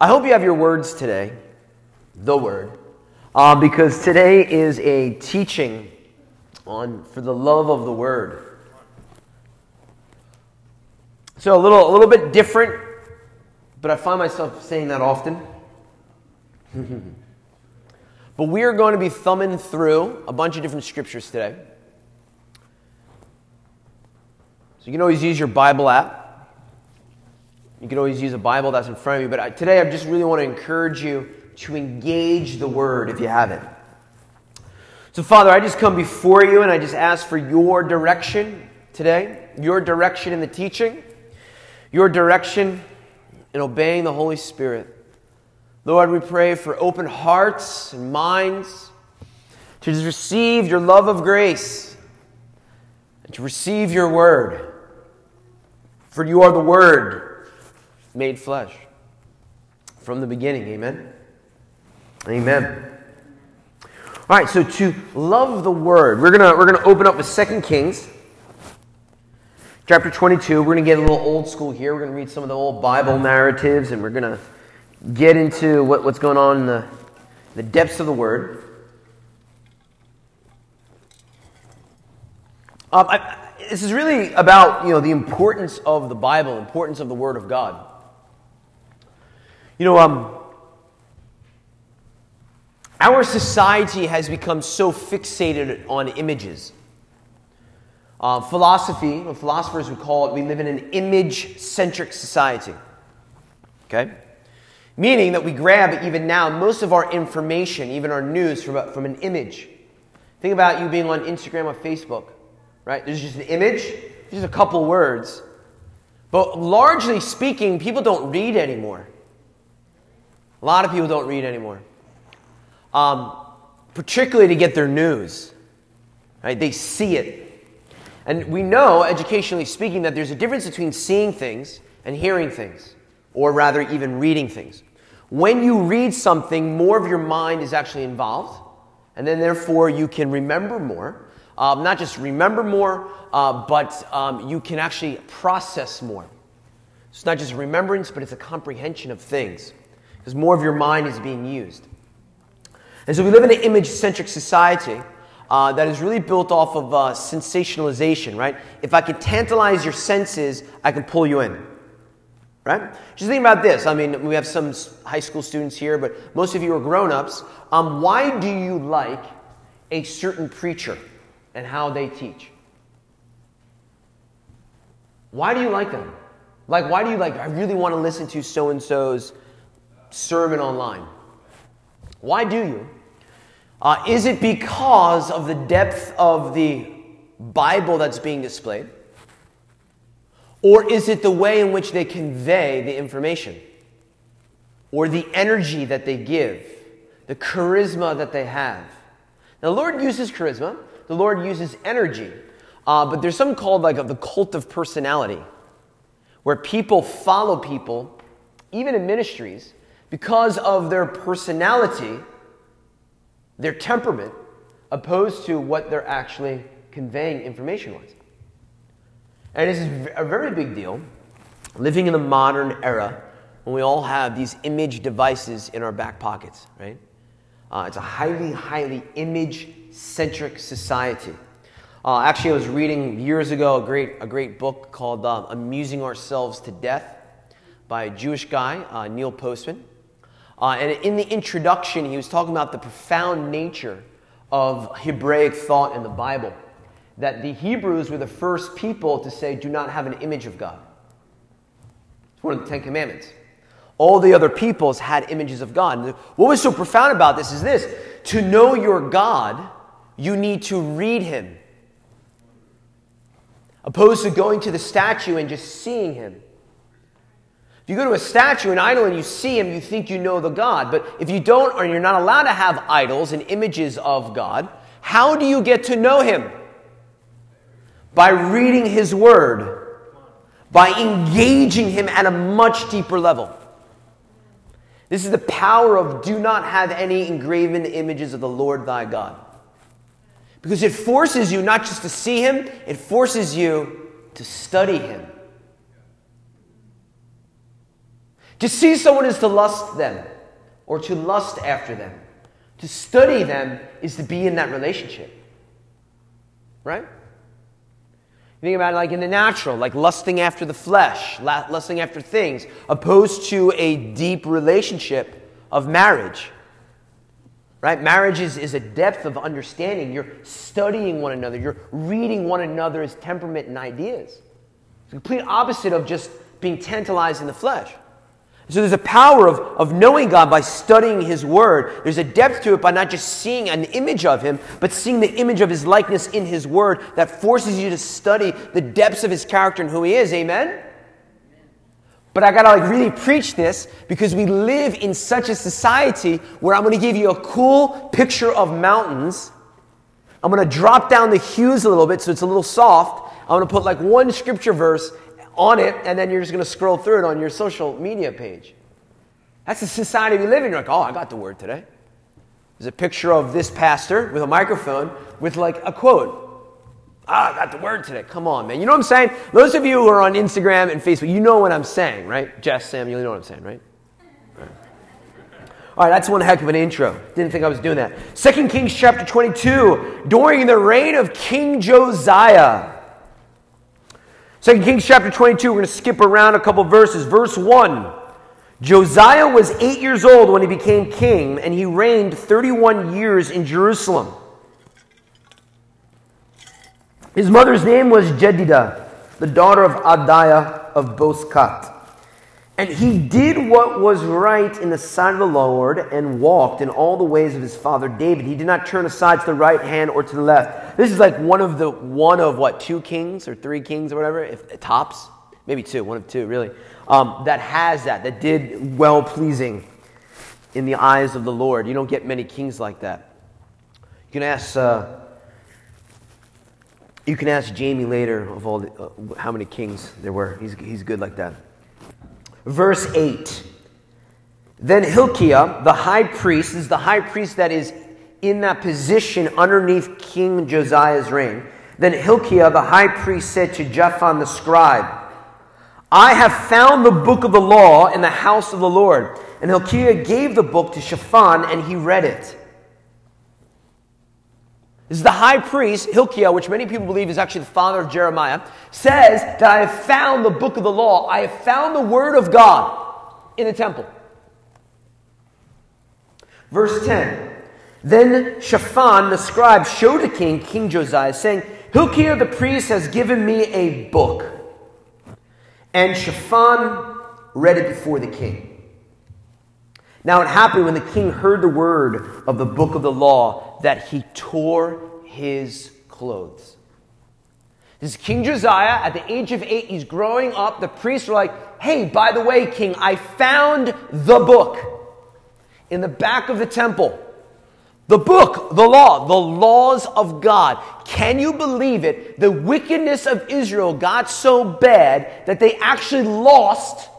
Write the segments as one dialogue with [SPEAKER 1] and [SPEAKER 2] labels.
[SPEAKER 1] I hope you have your words today, the word, uh, because today is a teaching on for the love of the word. So a little, a little bit different, but I find myself saying that often. but we are going to be thumbing through a bunch of different scriptures today. So you can always use your Bible app. You can always use a Bible that's in front of you, but today I just really want to encourage you to engage the Word if you haven't. So, Father, I just come before you and I just ask for your direction today, your direction in the teaching, your direction in obeying the Holy Spirit. Lord, we pray for open hearts and minds to just receive your love of grace and to receive your word. For you are the word made flesh from the beginning. Amen. Amen. All right, so to love the word, we're gonna we're gonna open up with Second Kings, chapter 22. We're gonna get a little old school here. We're gonna read some of the old Bible narratives, and we're gonna get into what, what's going on in the, the depths of the word. Um, I, this is really about you know the importance of the Bible, importance of the Word of God. You know, um, our society has become so fixated on images. Uh, philosophy, what philosophers would call it, we live in an image centric society. Okay? Meaning that we grab, even now, most of our information, even our news, from, from an image. Think about you being on Instagram or Facebook, right? There's just an image, just a couple words. But largely speaking, people don't read anymore. A lot of people don't read anymore, um, particularly to get their news. Right? They see it. And we know, educationally speaking, that there's a difference between seeing things and hearing things, or rather, even reading things. When you read something, more of your mind is actually involved, and then therefore you can remember more. Um, not just remember more, uh, but um, you can actually process more. It's not just remembrance, but it's a comprehension of things because more of your mind is being used. And so we live in an image centric society uh, that is really built off of uh, sensationalization, right? If I can tantalize your senses, I can pull you in. Right? Just think about this. I mean, we have some high school students here, but most of you are grown ups. Um, why do you like a certain preacher and how they teach? Why do you like them? Like, why do you like, I really want to listen to so and so's sermon online. Why do you? Uh, is it because of the depth of the Bible that's being displayed? Or is it the way in which they convey the information? Or the energy that they give? The charisma that they have? Now, the Lord uses charisma, the Lord uses energy, uh, but there's something called like the cult of personality, where people follow people, even in ministries, because of their personality, their temperament, opposed to what they're actually conveying information wise. And this is a very big deal living in the modern era when we all have these image devices in our back pockets, right? Uh, it's a highly, highly image centric society. Uh, actually, I was reading years ago a great, a great book called uh, Amusing Ourselves to Death by a Jewish guy, uh, Neil Postman. Uh, and in the introduction, he was talking about the profound nature of Hebraic thought in the Bible. That the Hebrews were the first people to say, do not have an image of God. It's one of the Ten Commandments. All the other peoples had images of God. What was so profound about this is this to know your God, you need to read him. Opposed to going to the statue and just seeing him. If you go to a statue, an idol, and you see him, you think you know the God. But if you don't, or you're not allowed to have idols and images of God, how do you get to know him? By reading his word, by engaging him at a much deeper level. This is the power of do not have any engraven images of the Lord thy God. Because it forces you not just to see him, it forces you to study him To see someone is to lust them or to lust after them. To study them is to be in that relationship. Right? You think about it like in the natural, like lusting after the flesh, lusting after things, opposed to a deep relationship of marriage. Right? Marriage is, is a depth of understanding. You're studying one another, you're reading one another's temperament and ideas. It's the complete opposite of just being tantalized in the flesh. So there's a power of, of knowing God by studying His Word. There's a depth to it by not just seeing an image of Him, but seeing the image of His likeness in His Word that forces you to study the depths of His character and who He is. Amen? But I gotta like really preach this because we live in such a society where I'm gonna give you a cool picture of mountains. I'm gonna drop down the hues a little bit so it's a little soft. I'm gonna put like one scripture verse on it, and then you're just going to scroll through it on your social media page. That's the society we live in. You're like, oh, I got the word today. There's a picture of this pastor with a microphone with like a quote. Ah, I got the word today. Come on, man. You know what I'm saying? Those of you who are on Instagram and Facebook, you know what I'm saying, right? Jess, Samuel, you know what I'm saying, right? All right, All right that's one heck of an intro. Didn't think I was doing that. Second Kings chapter 22. During the reign of King Josiah. Second Kings chapter 22, we're going to skip around a couple verses. Verse 1 Josiah was eight years old when he became king, and he reigned 31 years in Jerusalem. His mother's name was Jedidah, the daughter of Adaiah of Bozkath. And he did what was right in the sight of the Lord and walked in all the ways of his father David. He did not turn aside to the right hand or to the left. This is like one of the one of what two kings or three kings or whatever, if tops, maybe two, one of two really, um, that has that that did well pleasing in the eyes of the Lord. You don't get many kings like that. You can ask. Uh, you can ask Jamie later of all the, uh, how many kings there were. He's, he's good like that. Verse 8. Then Hilkiah, the high priest, is the high priest that is in that position underneath King Josiah's reign. Then Hilkiah, the high priest, said to Shaphan the scribe, I have found the book of the law in the house of the Lord. And Hilkiah gave the book to Shaphan, and he read it. This is the high priest, Hilkiah, which many people believe is actually the father of Jeremiah, says that I have found the book of the law. I have found the word of God in the temple. Verse 10 Then Shaphan the scribe showed the king, King Josiah, saying, Hilkiah the priest has given me a book. And Shaphan read it before the king. Now it happened when the king heard the word of the book of the law that he tore his clothes. This is King Josiah. At the age of eight, he's growing up. The priests are like, hey, by the way, king, I found the book in the back of the temple. The book, the law, the laws of God. Can you believe it? The wickedness of Israel got so bad that they actually lost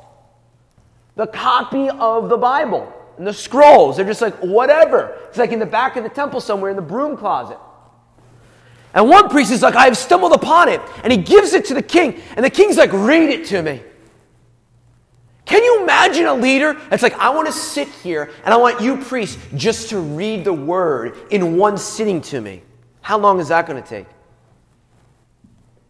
[SPEAKER 1] the copy of the Bible and the scrolls. They're just like, whatever. It's like in the back of the temple somewhere in the broom closet. And one priest is like, I have stumbled upon it. And he gives it to the king. And the king's like, read it to me. Can you imagine a leader that's like, I want to sit here and I want you, priest, just to read the word in one sitting to me? How long is that going to take?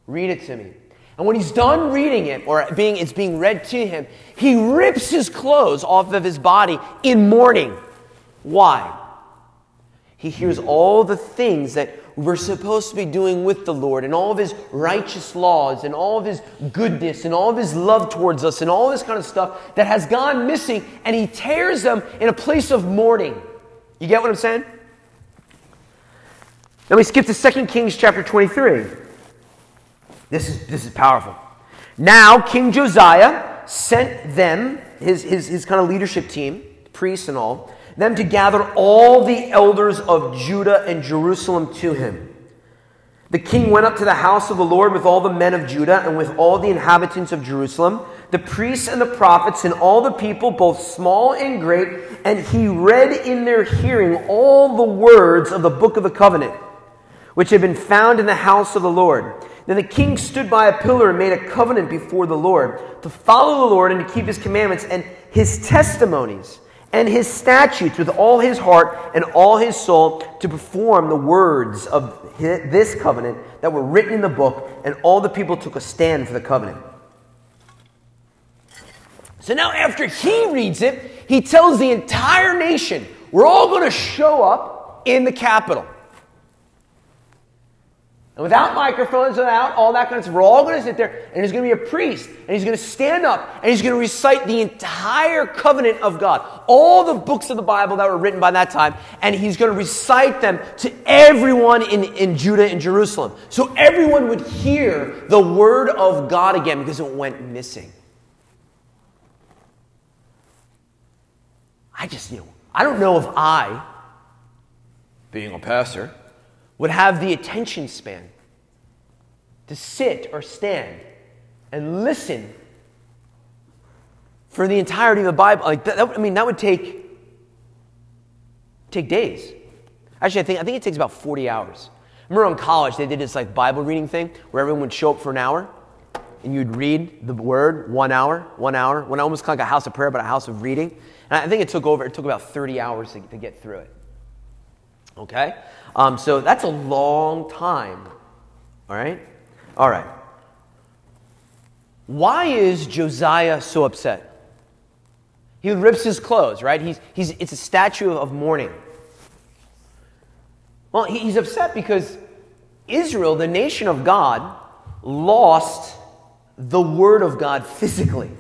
[SPEAKER 1] Read it to me. And when he's done reading it, or being, it's being read to him, he rips his clothes off of his body in mourning. Why? He hears all the things that we're supposed to be doing with the Lord and all of his righteous laws and all of his goodness and all of his love towards us and all this kind of stuff that has gone missing, and he tears them in a place of mourning. You get what I'm saying? Then we skip to 2 Kings chapter 23. This is, this is powerful. Now, King Josiah sent them, his, his, his kind of leadership team, priests and all, them to gather all the elders of Judah and Jerusalem to him. The king went up to the house of the Lord with all the men of Judah and with all the inhabitants of Jerusalem, the priests and the prophets and all the people, both small and great, and he read in their hearing all the words of the book of the covenant, which had been found in the house of the Lord. Then the king stood by a pillar and made a covenant before the Lord to follow the Lord and to keep his commandments. And his testimonies and his statutes with all his heart and all his soul to perform the words of this covenant that were written in the book, and all the people took a stand for the covenant. So now, after he reads it, he tells the entire nation, We're all going to show up in the capital. Without microphones, without all that kind of stuff, we're all going to sit there, and there's going to be a priest, and he's going to stand up, and he's going to recite the entire covenant of God, all the books of the Bible that were written by that time, and he's going to recite them to everyone in, in Judah and Jerusalem. So everyone would hear the word of God again because it went missing. I just, you know, I don't know if I, being a pastor, would have the attention span to sit or stand and listen for the entirety of the Bible. Like that, that, I mean, that would take take days. Actually, I think I think it takes about 40 hours. I remember in college they did this like Bible reading thing where everyone would show up for an hour and you'd read the word one hour, one hour, one almost kind of like a house of prayer, but a house of reading. And I think it took over, it took about 30 hours to, to get through it. Okay? Um, so that's a long time. All right? All right. Why is Josiah so upset? He rips his clothes, right? He's, he's, it's a statue of mourning. Well, he's upset because Israel, the nation of God, lost the Word of God physically.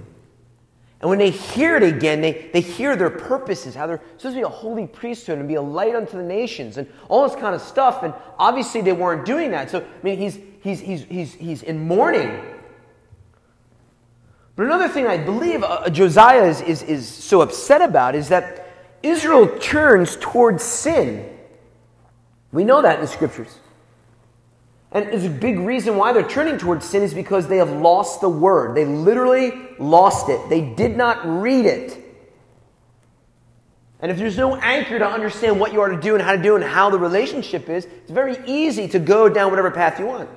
[SPEAKER 1] And when they hear it again, they, they hear their purposes, how they're supposed to be a holy priesthood and be a light unto the nations and all this kind of stuff. And obviously they weren't doing that. So, I mean, he's, he's, he's, he's, he's in mourning. But another thing I believe uh, Josiah is, is, is so upset about is that Israel turns towards sin. We know that in the scriptures. And there's a big reason why they're turning towards sin is because they have lost the word. They literally lost it. They did not read it. And if there's no anchor to understand what you are to do and how to do and how the relationship is, it's very easy to go down whatever path you want.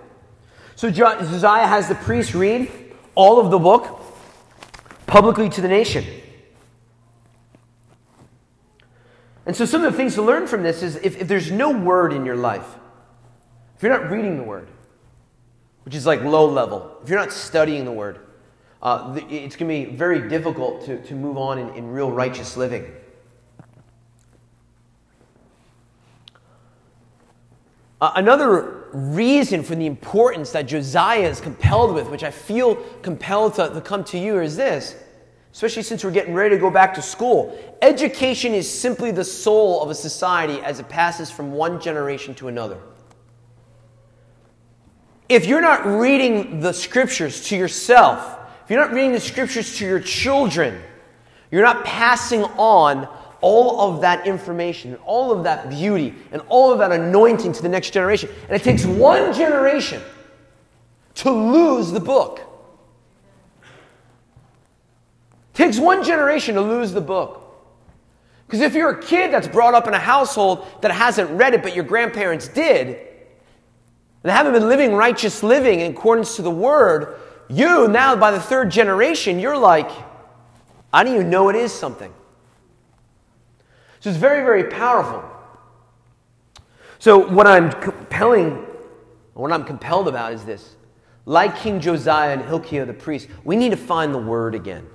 [SPEAKER 1] So Josiah has the priest read all of the book publicly to the nation. And so some of the things to learn from this is if, if there's no word in your life, if you're not reading the Word, which is like low level, if you're not studying the Word, uh, it's going to be very difficult to, to move on in, in real righteous living. Uh, another reason for the importance that Josiah is compelled with, which I feel compelled to, to come to you, is this especially since we're getting ready to go back to school. Education is simply the soul of a society as it passes from one generation to another if you're not reading the scriptures to yourself, if you're not reading the scriptures to your children, you're not passing on all of that information, and all of that beauty, and all of that anointing to the next generation. And it takes one generation to lose the book. It takes one generation to lose the book. Because if you're a kid that's brought up in a household that hasn't read it, but your grandparents did, and haven't been living righteous living in accordance to the word, you now by the third generation, you're like, I don't even know it is something. So it's very, very powerful. So what I'm compelling, what I'm compelled about is this. Like King Josiah and Hilkiah the priest, we need to find the word again.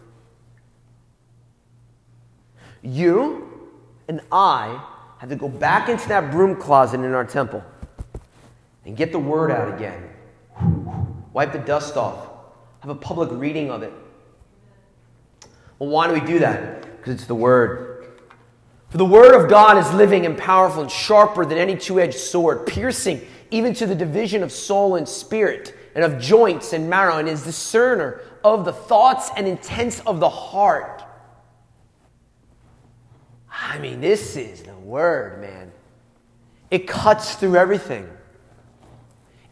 [SPEAKER 1] You and I have to go back into that broom closet in our temple and get the word out again. Wipe the dust off. Have a public reading of it. Well, why do we do that? Because it's the word. For the word of God is living and powerful and sharper than any two edged sword, piercing even to the division of soul and spirit, and of joints and marrow, and is discerner of the thoughts and intents of the heart. I mean, this is the word, man. It cuts through everything.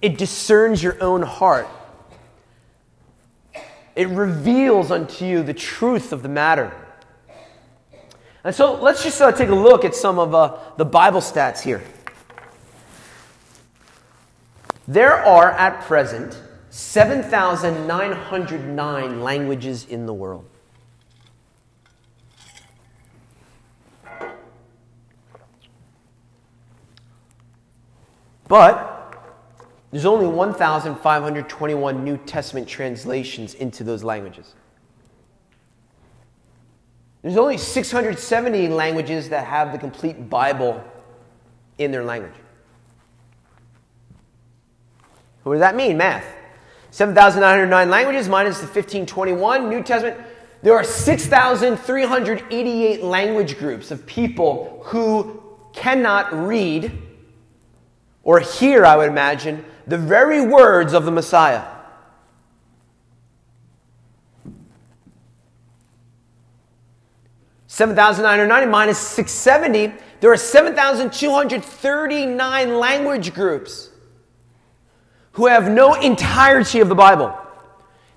[SPEAKER 1] It discerns your own heart. It reveals unto you the truth of the matter. And so let's just uh, take a look at some of uh, the Bible stats here. There are at present 7,909 languages in the world. But there's only 1,521 New Testament translations into those languages. There's only 670 languages that have the complete Bible in their language. What does that mean? Math. 7,909 languages minus the 1521 New Testament. There are 6,388 language groups of people who cannot read or hear, I would imagine, the very words of the Messiah. Seven thousand nine hundred ninety minus six seventy. There are seven thousand two hundred thirty-nine language groups who have no entirety of the Bible.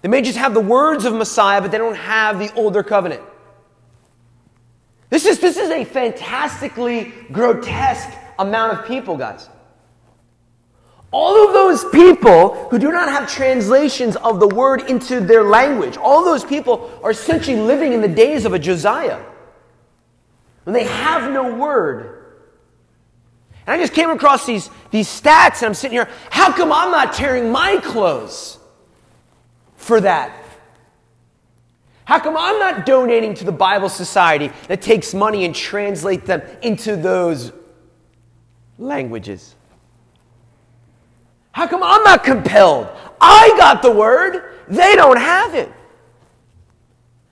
[SPEAKER 1] They may just have the words of Messiah, but they don't have the older covenant. This is, this is a fantastically grotesque amount of people, guys. All of those people who do not have translations of the word into their language, all those people are essentially living in the days of a Josiah. When they have no word. And I just came across these, these stats and I'm sitting here, how come I'm not tearing my clothes for that? How come I'm not donating to the Bible Society that takes money and translates them into those languages? How come I'm not compelled? I got the word, they don't have it.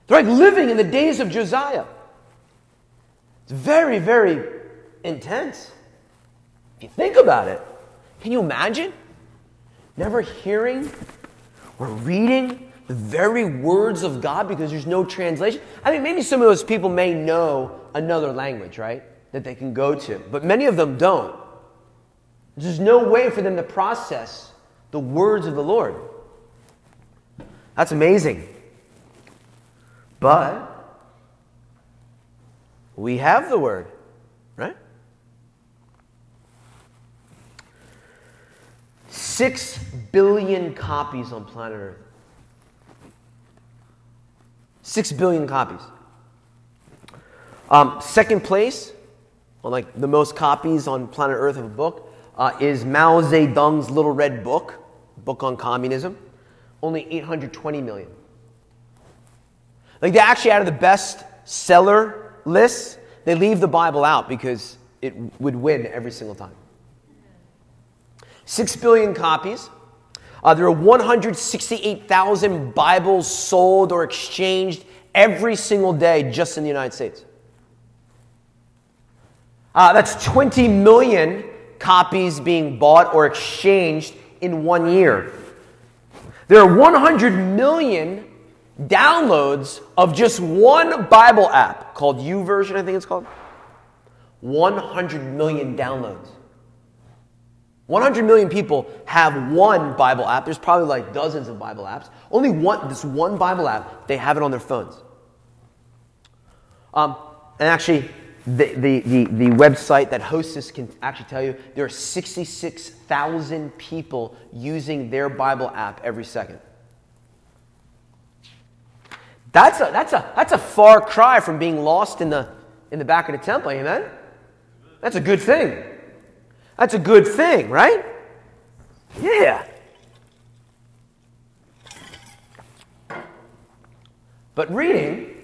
[SPEAKER 1] They're like living in the days of Josiah. It's very, very intense. If you think about it, can you imagine never hearing or reading the very words of God because there's no translation? I mean, maybe some of those people may know another language, right? That they can go to, but many of them don't. There's no way for them to process the words of the Lord. That's amazing. But we have the word, right? Six billion copies on planet Earth. Six billion copies. Um, second place, on like the most copies on planet Earth of a book, uh, is Mao Zedong's Little Red Book, book on communism, only 820 million. Like they actually, out of the best seller lists, they leave the Bible out because it would win every single time. Six billion copies. Uh, there are 168,000 Bibles sold or exchanged every single day just in the United States. Uh, that's 20 million copies being bought or exchanged in one year. There are 100 million downloads of just one Bible app called YouVersion, I think it's called. 100 million downloads. 100 million people have one Bible app. There's probably like dozens of Bible apps. Only one, this one Bible app, they have it on their phones. Um, and actually, the, the, the, the website that hosts this can actually tell you there are 66,000 people using their Bible app every second. That's a, that's a, that's a far cry from being lost in the, in the back of the temple, amen? That's a good thing. That's a good thing, right? Yeah. But reading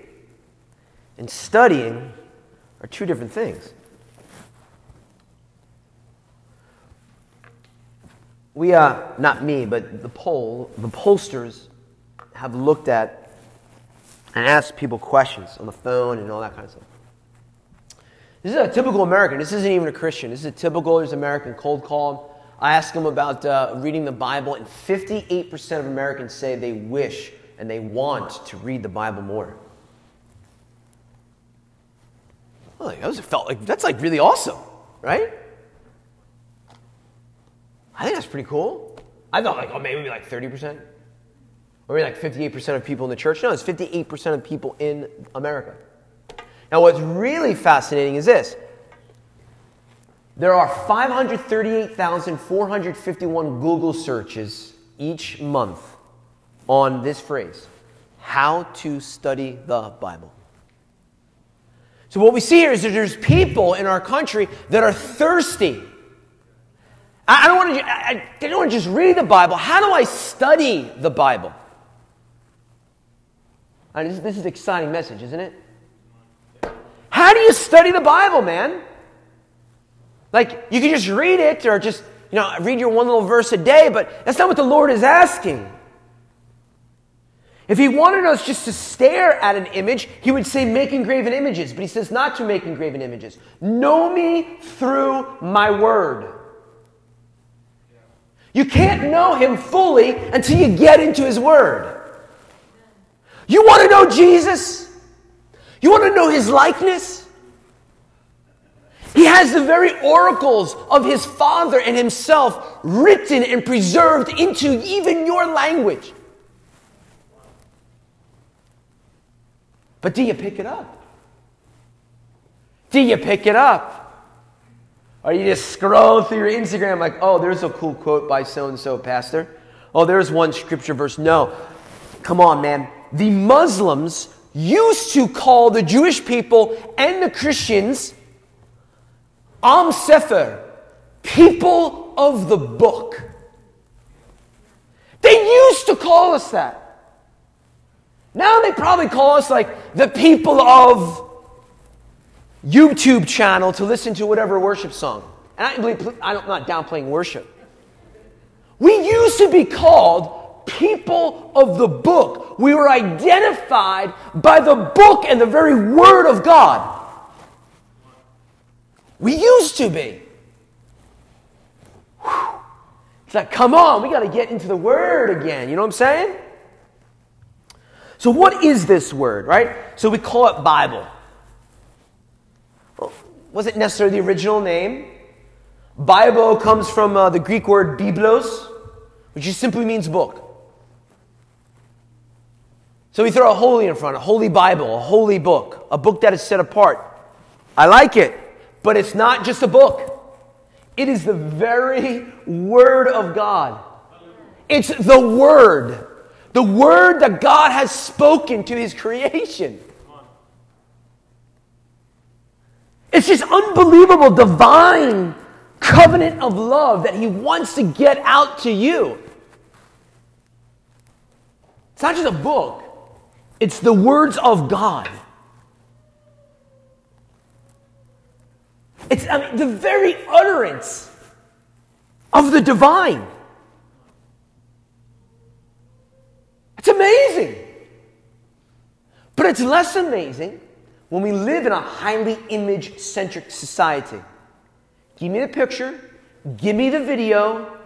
[SPEAKER 1] and studying are two different things. We, uh, not me, but the poll, the pollsters have looked at and asked people questions on the phone and all that kind of stuff. This is a typical American. This isn't even a Christian. This is a typical American cold call. I ask them about uh, reading the Bible, and 58% of Americans say they wish and they want to read the Bible more. Like, that was, felt like that's like really awesome, right? I think that's pretty cool. I thought like, oh, maybe like 30%. Or maybe like 58% of people in the church. No, it's 58% of people in America. Now, what's really fascinating is this there are 538,451 Google searches each month on this phrase how to study the Bible. So, what we see here is that there's people in our country that are thirsty I don't want to, I don't want to just read the Bible. How do I study the Bible? this, this is an exciting message, isn't it? How do you study the Bible, man? Like, you can just read it or just, you know, read your one little verse a day, but that's not what the Lord is asking. If he wanted us just to stare at an image, he would say, make engraven images. But he says not to make engraven images. Know me through my word. You can't know him fully until you get into his word. You want to know Jesus? You want to know his likeness? He has the very oracles of his Father and himself written and preserved into even your language. But do you pick it up? Do you pick it up? Or you just scroll through your Instagram like, oh, there's a cool quote by so and so, Pastor. Oh, there's one scripture verse. No. Come on, man. The Muslims used to call the Jewish people and the Christians Am Sefer, people of the book. They used to call us that. Now they probably call us like the people of YouTube channel to listen to whatever worship song. And I believe, I'm not downplaying worship. We used to be called people of the book. We were identified by the book and the very word of God. We used to be. Whew. It's like, come on, we got to get into the word again. You know what I'm saying? So, what is this word, right? So, we call it Bible. Well, wasn't necessarily the original name. Bible comes from uh, the Greek word biblos, which just simply means book. So we throw a holy in front, a holy Bible, a holy book, a book that is set apart. I like it, but it's not just a book. It is the very Word of God. It's the Word. The word that God has spoken to his creation. It's just unbelievable, divine covenant of love that he wants to get out to you. It's not just a book, it's the words of God. It's I mean, the very utterance of the divine. It's amazing. But it's less amazing when we live in a highly image centric society. Give me the picture, give me the video,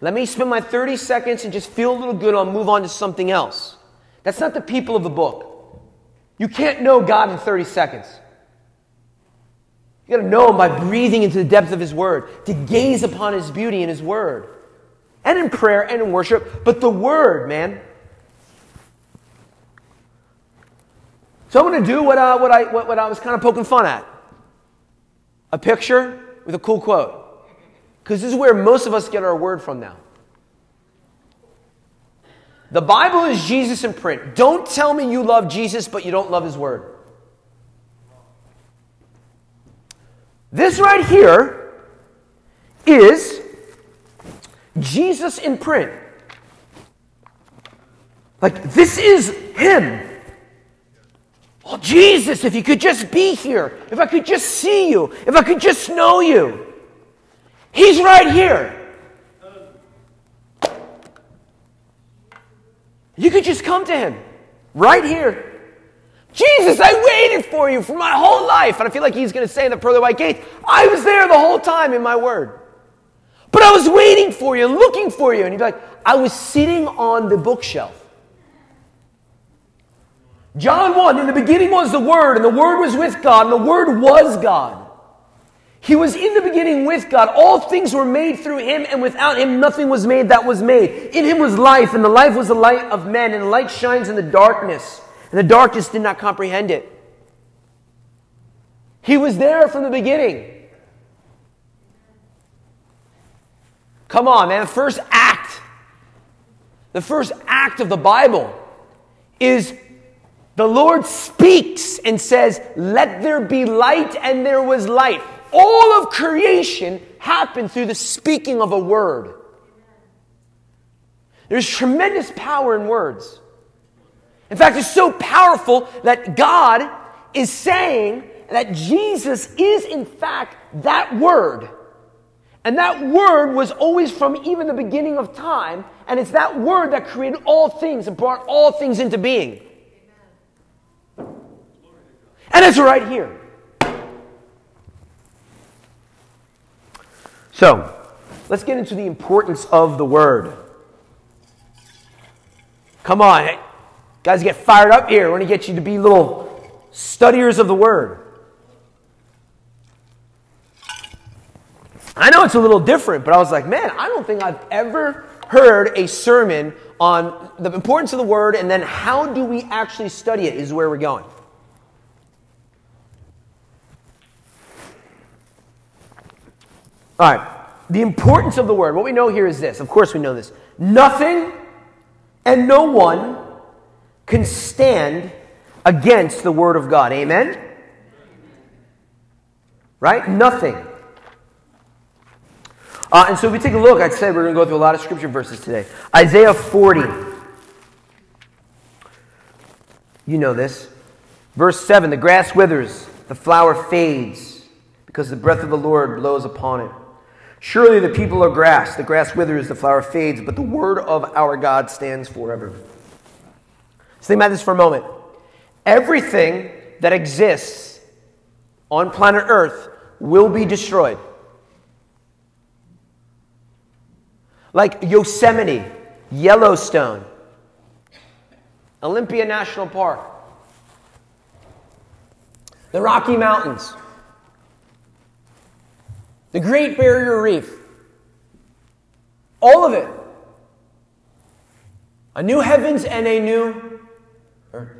[SPEAKER 1] let me spend my 30 seconds and just feel a little good, I'll move on to something else. That's not the people of the book. You can't know God in 30 seconds. You got to know Him by breathing into the depth of His Word, to gaze upon His beauty in His Word, and in prayer and in worship. But the Word, man, So I'm going to do what, uh, what, I, what, what I was kind of poking fun at a picture with a cool quote. Because this is where most of us get our word from now. The Bible is Jesus in print. Don't tell me you love Jesus, but you don't love his word. This right here is Jesus in print. Like, this is him. Oh, Jesus, if you could just be here, if I could just see you, if I could just know you. He's right here. You could just come to him right here. Jesus, I waited for you for my whole life. And I feel like he's going to say in the pearly white gate, I was there the whole time in my word. But I was waiting for you and looking for you. And he'd be like, I was sitting on the bookshelf. John 1, in the beginning was the Word, and the Word was with God, and the Word was God. He was in the beginning with God. All things were made through Him, and without Him nothing was made that was made. In Him was life, and the life was the light of men, and light shines in the darkness, and the darkness did not comprehend it. He was there from the beginning. Come on, man. The first act, the first act of the Bible is the Lord speaks and says, Let there be light, and there was light. all of creation happened through the speaking of a word. There's tremendous power in words. In fact, it's so powerful that God is saying that Jesus is, in fact, that word. And that word was always from even the beginning of time. And it's that word that created all things and brought all things into being. And it's right here. So, let's get into the importance of the word. Come on, guys, get fired up here. I want to get you to be little studiers of the word. I know it's a little different, but I was like, man, I don't think I've ever heard a sermon on the importance of the word and then how do we actually study it is where we're going. All right. The importance of the word. What we know here is this. Of course, we know this. Nothing and no one can stand against the word of God. Amen? Right? Nothing. Uh, and so if we take a look, I said we're going to go through a lot of scripture verses today. Isaiah 40. You know this. Verse 7 The grass withers, the flower fades, because the breath of the Lord blows upon it. Surely the people are grass. The grass withers, the flower fades, but the word of our God stands forever. So think about this for a moment. Everything that exists on planet Earth will be destroyed. Like Yosemite, Yellowstone, Olympia National Park, the Rocky Mountains the Great Barrier Reef, all of it. A new heavens and a new earth.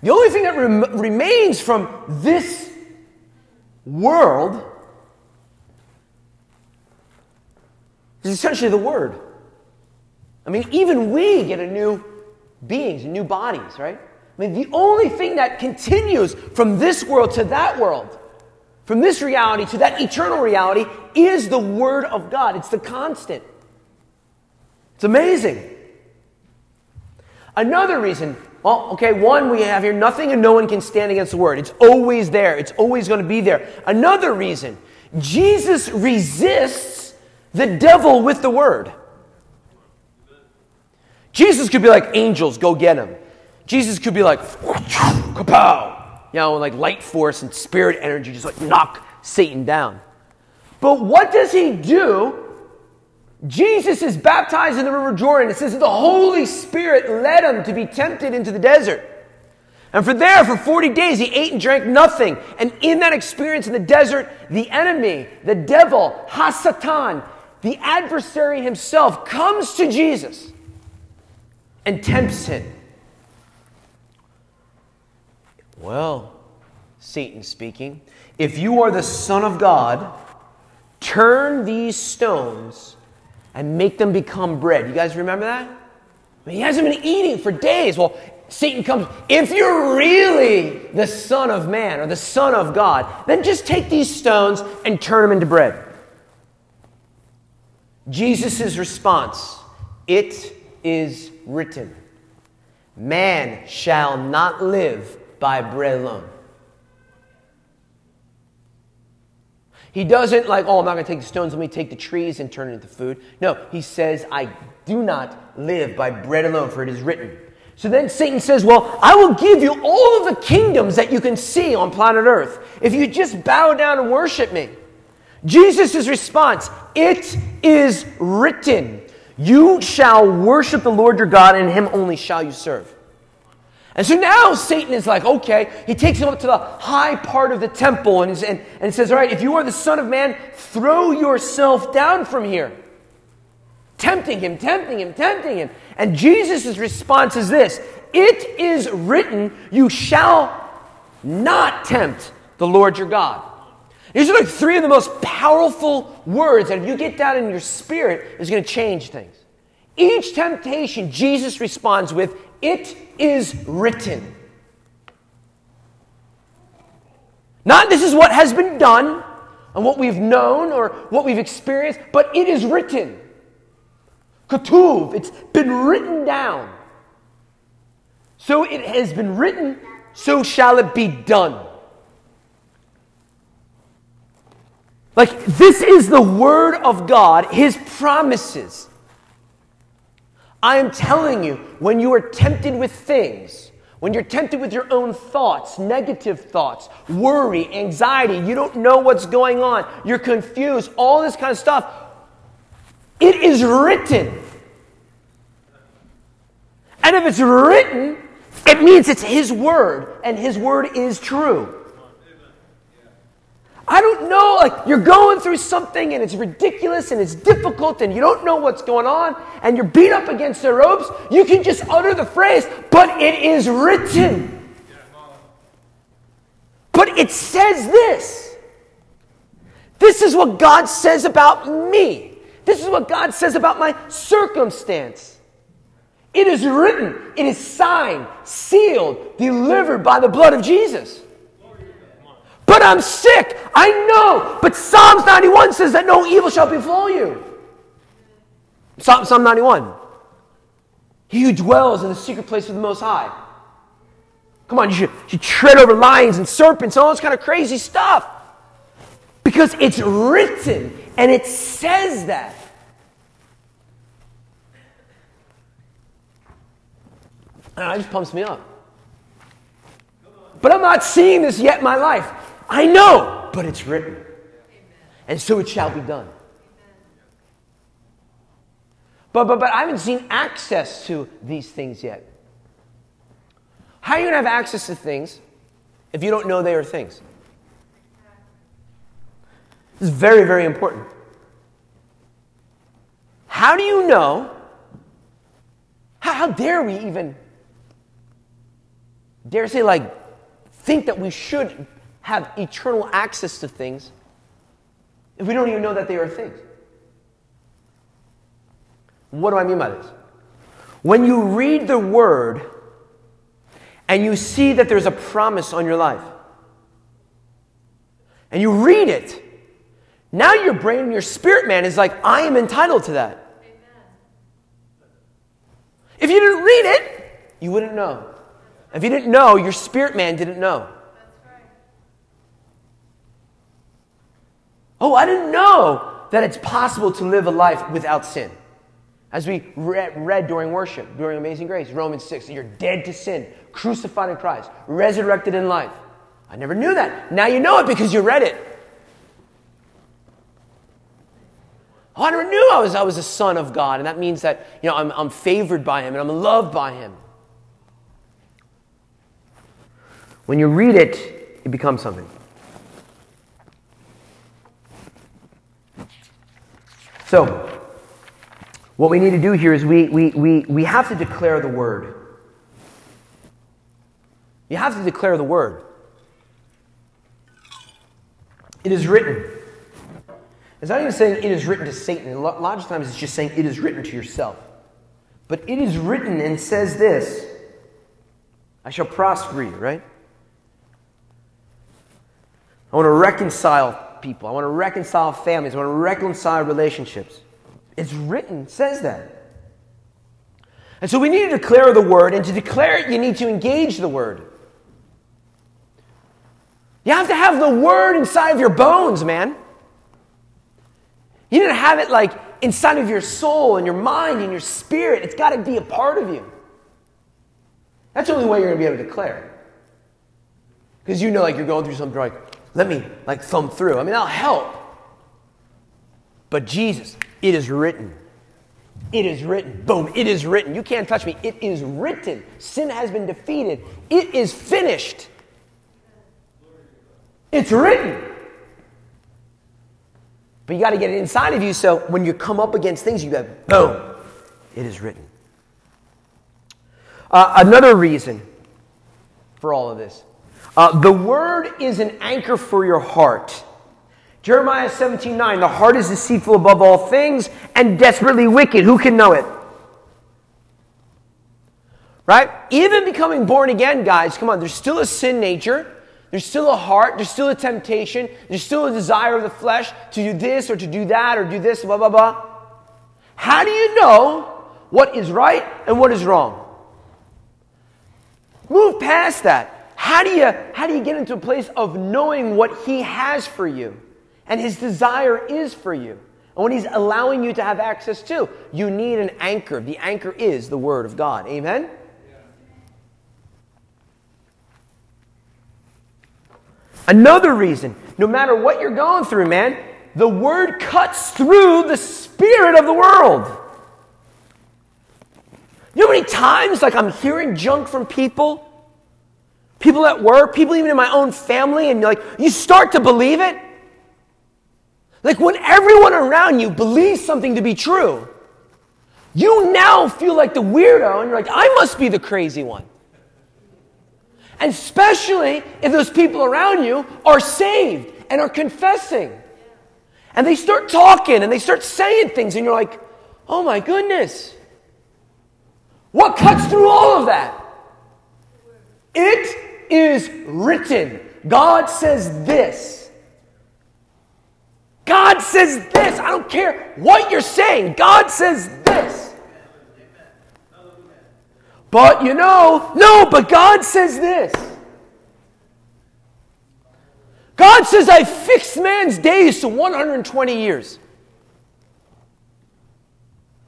[SPEAKER 1] The only thing that rem- remains from this world is essentially the Word. I mean, even we get a new beings, new bodies, right? I mean, the only thing that continues from this world to that world from this reality to that eternal reality is the Word of God. It's the constant. It's amazing. Another reason, well, okay, one we have here nothing and no one can stand against the Word. It's always there, it's always going to be there. Another reason, Jesus resists the devil with the Word. Jesus could be like angels, go get him. Jesus could be like, kapow, you know, like light force and spirit energy, just like knock Satan down. But what does he do? Jesus is baptized in the river Jordan. It says that the Holy Spirit led him to be tempted into the desert. And for there, for 40 days, he ate and drank nothing. And in that experience in the desert, the enemy, the devil, Hasatan, the adversary himself, comes to Jesus and tempts him. Well, Satan speaking, if you are the Son of God, turn these stones and make them become bread. You guys remember that? I mean, he hasn't been eating for days. Well, Satan comes, if you're really the Son of Man or the Son of God, then just take these stones and turn them into bread. Jesus' response it is written, Man shall not live by bread alone. He doesn't like, oh, I'm not going to take the stones, let me take the trees and turn it into food. No, he says, I do not live by bread alone, for it is written. So then Satan says, Well, I will give you all of the kingdoms that you can see on planet Earth if you just bow down and worship me. Jesus' response, It is written, You shall worship the Lord your God, and him only shall you serve. And so now Satan is like, okay, he takes him up to the high part of the temple and, and, and says, all right, if you are the Son of Man, throw yourself down from here. Tempting him, tempting him, tempting him. And Jesus' response is this It is written, you shall not tempt the Lord your God. These are like three of the most powerful words that if you get down in your spirit, is going to change things. Each temptation, Jesus responds with, It is written. Not this is what has been done. and what we've known or what we've experienced, but it is written. Katuv, it's been written down. So it has been written, so shall it be done. Like, this is the Word of God, His promises. I am telling you, when you are tempted with things, when you're tempted with your own thoughts, negative thoughts, worry, anxiety, you don't know what's going on, you're confused, all this kind of stuff, it is written. And if it's written, it means it's His Word, and His Word is true. I don't know, like you're going through something and it's ridiculous and it's difficult and you don't know what's going on and you're beat up against the ropes, you can just utter the phrase, but it is written. But it says this. This is what God says about me. This is what God says about my circumstance. It is written, it is signed, sealed, delivered by the blood of Jesus but I'm sick. I know. But Psalms 91 says that no evil shall befall you. Psalm, Psalm 91. He who dwells in the secret place of the Most High. Come on, you should, you should tread over lions and serpents all this kind of crazy stuff. Because it's written and it says that. And it just pumps me up. But I'm not seeing this yet in my life. I know, but it's written. And so it shall be done. But, but, but I haven't seen access to these things yet. How are you going to have access to things if you don't know they are things? This is very, very important. How do you know? How, how dare we even dare say, like, think that we should have eternal access to things if we don't even know that they are things? What do I mean by this? When you read the word and you see that there's a promise on your life, and you read it, now your brain, your spirit man is like, I am entitled to that. If you didn't read it, you wouldn't know. If you didn't know, your spirit man didn't know. Oh, I didn't know that it's possible to live a life without sin. As we read, read during worship, during Amazing Grace, Romans 6, you're dead to sin, crucified in Christ, resurrected in life. I never knew that. Now you know it because you read it. Oh, I never knew I was, I was a son of God, and that means that you know, I'm, I'm favored by Him and I'm loved by Him. When you read it, it becomes something. So, what we need to do here is we, we, we, we have to declare the word. You have to declare the word. It is written. It's not even saying it is written to Satan. A lot of times it's just saying it is written to yourself. But it is written and says this I shall prosper you, right? I want to reconcile people. I want to reconcile families. I want to reconcile relationships. It's written, says that. And so we need to declare the word, and to declare it, you need to engage the word. You have to have the word inside of your bones, man. You need to have it like inside of your soul and your mind and your spirit. It's got to be a part of you. That's the only way you're going to be able to declare. Because you know, like, you're going through something like, let me like thumb through. I mean, that'll help. But Jesus, it is written. It is written. Boom, it is written. You can't touch me. It is written. Sin has been defeated. It is finished. It's written. But you got to get it inside of you so when you come up against things, you go, boom, it is written. Uh, another reason for all of this uh, the word is an anchor for your heart. Jeremiah 17 9, the heart is deceitful above all things and desperately wicked. Who can know it? Right? Even becoming born again, guys, come on, there's still a sin nature. There's still a heart, there's still a temptation, there's still a desire of the flesh to do this or to do that or do this, blah, blah, blah. How do you know what is right and what is wrong? Move past that. How do you, how do you get into a place of knowing what He has for you and His desire is for you? And what He's allowing you to have access to? You need an anchor. The anchor is the Word of God. Amen? Another reason, no matter what you're going through, man, the word cuts through the spirit of the world. You know how many times, like, I'm hearing junk from people? People at work, people even in my own family, and you're like, you start to believe it. Like, when everyone around you believes something to be true, you now feel like the weirdo, and you're like, I must be the crazy one. And especially if those people around you are saved and are confessing. And they start talking and they start saying things, and you're like, oh my goodness. What cuts through all of that? It is written. God says this. God says this. I don't care what you're saying. God says this. But you know, no, but God says this. God says, I fixed man's days to 120 years.